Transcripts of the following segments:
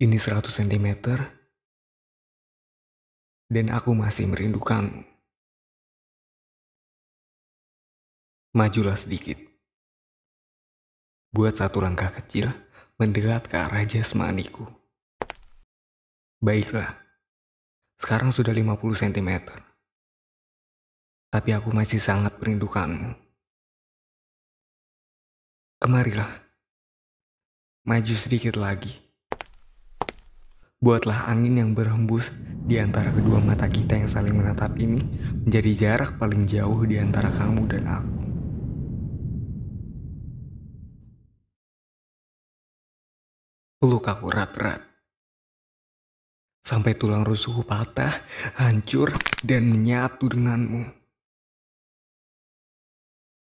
Ini 100 cm dan aku masih merindukanmu. Majulah sedikit. Buat satu langkah kecil mendekat ke arah jasmaniku. Baiklah, sekarang sudah 50 cm. Tapi aku masih sangat merindukanmu. Kemarilah, maju sedikit lagi. Buatlah angin yang berhembus di antara kedua mata kita yang saling menatap ini menjadi jarak paling jauh di antara kamu dan aku. Peluk aku erat-erat. Sampai tulang rusukku patah, hancur, dan menyatu denganmu.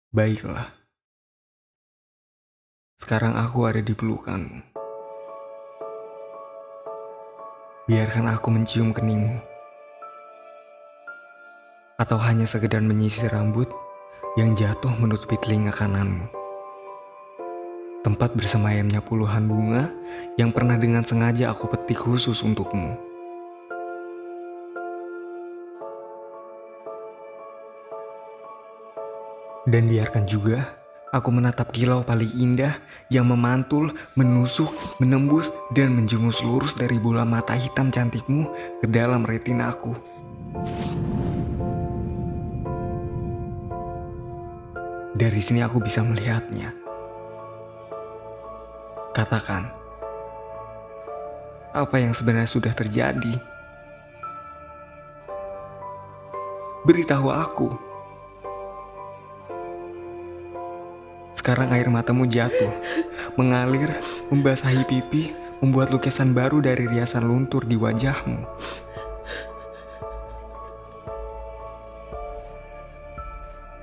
Baiklah. Sekarang aku ada di pelukanmu. Biarkan aku mencium keningmu. Atau hanya sekedar menyisir rambut yang jatuh menutupi telinga kananmu tempat bersemayamnya puluhan bunga yang pernah dengan sengaja aku petik khusus untukmu. Dan biarkan juga aku menatap kilau paling indah yang memantul, menusuk, menembus, dan menjungus lurus dari bola mata hitam cantikmu ke dalam retinaku. Dari sini aku bisa melihatnya Katakan, apa yang sebenarnya sudah terjadi? Beritahu aku. Sekarang air matamu jatuh, mengalir, membasahi pipi, membuat lukisan baru dari riasan luntur di wajahmu.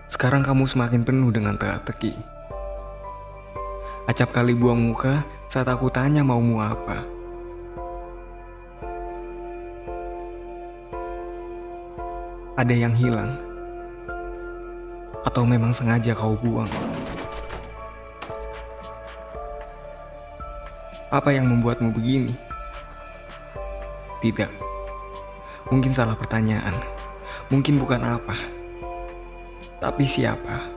Sekarang kamu semakin penuh dengan teka-teki. Acap kali buang muka saat aku tanya maumu apa. Ada yang hilang? Atau memang sengaja kau buang? Apa yang membuatmu begini? Tidak. Mungkin salah pertanyaan. Mungkin bukan apa. Tapi siapa?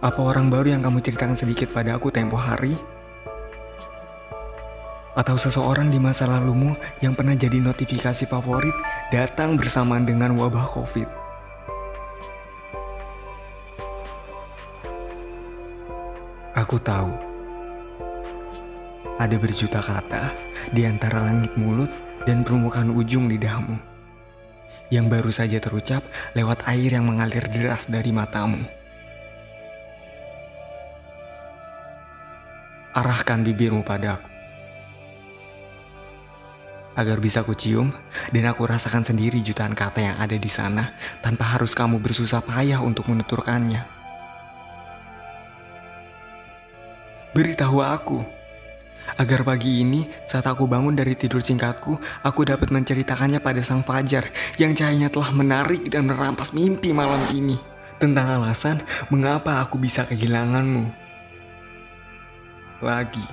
Apa orang baru yang kamu ceritakan sedikit pada aku tempo hari? Atau seseorang di masa lalumu yang pernah jadi notifikasi favorit datang bersamaan dengan wabah COVID? Aku tahu ada berjuta kata di antara langit mulut dan permukaan ujung lidahmu yang baru saja terucap lewat air yang mengalir deras dari matamu. arahkan bibirmu padaku. Agar bisa ku cium dan aku rasakan sendiri jutaan kata yang ada di sana tanpa harus kamu bersusah payah untuk menuturkannya. Beritahu aku, agar pagi ini saat aku bangun dari tidur singkatku, aku dapat menceritakannya pada sang fajar yang cahayanya telah menarik dan merampas mimpi malam ini tentang alasan mengapa aku bisa kehilanganmu lagi.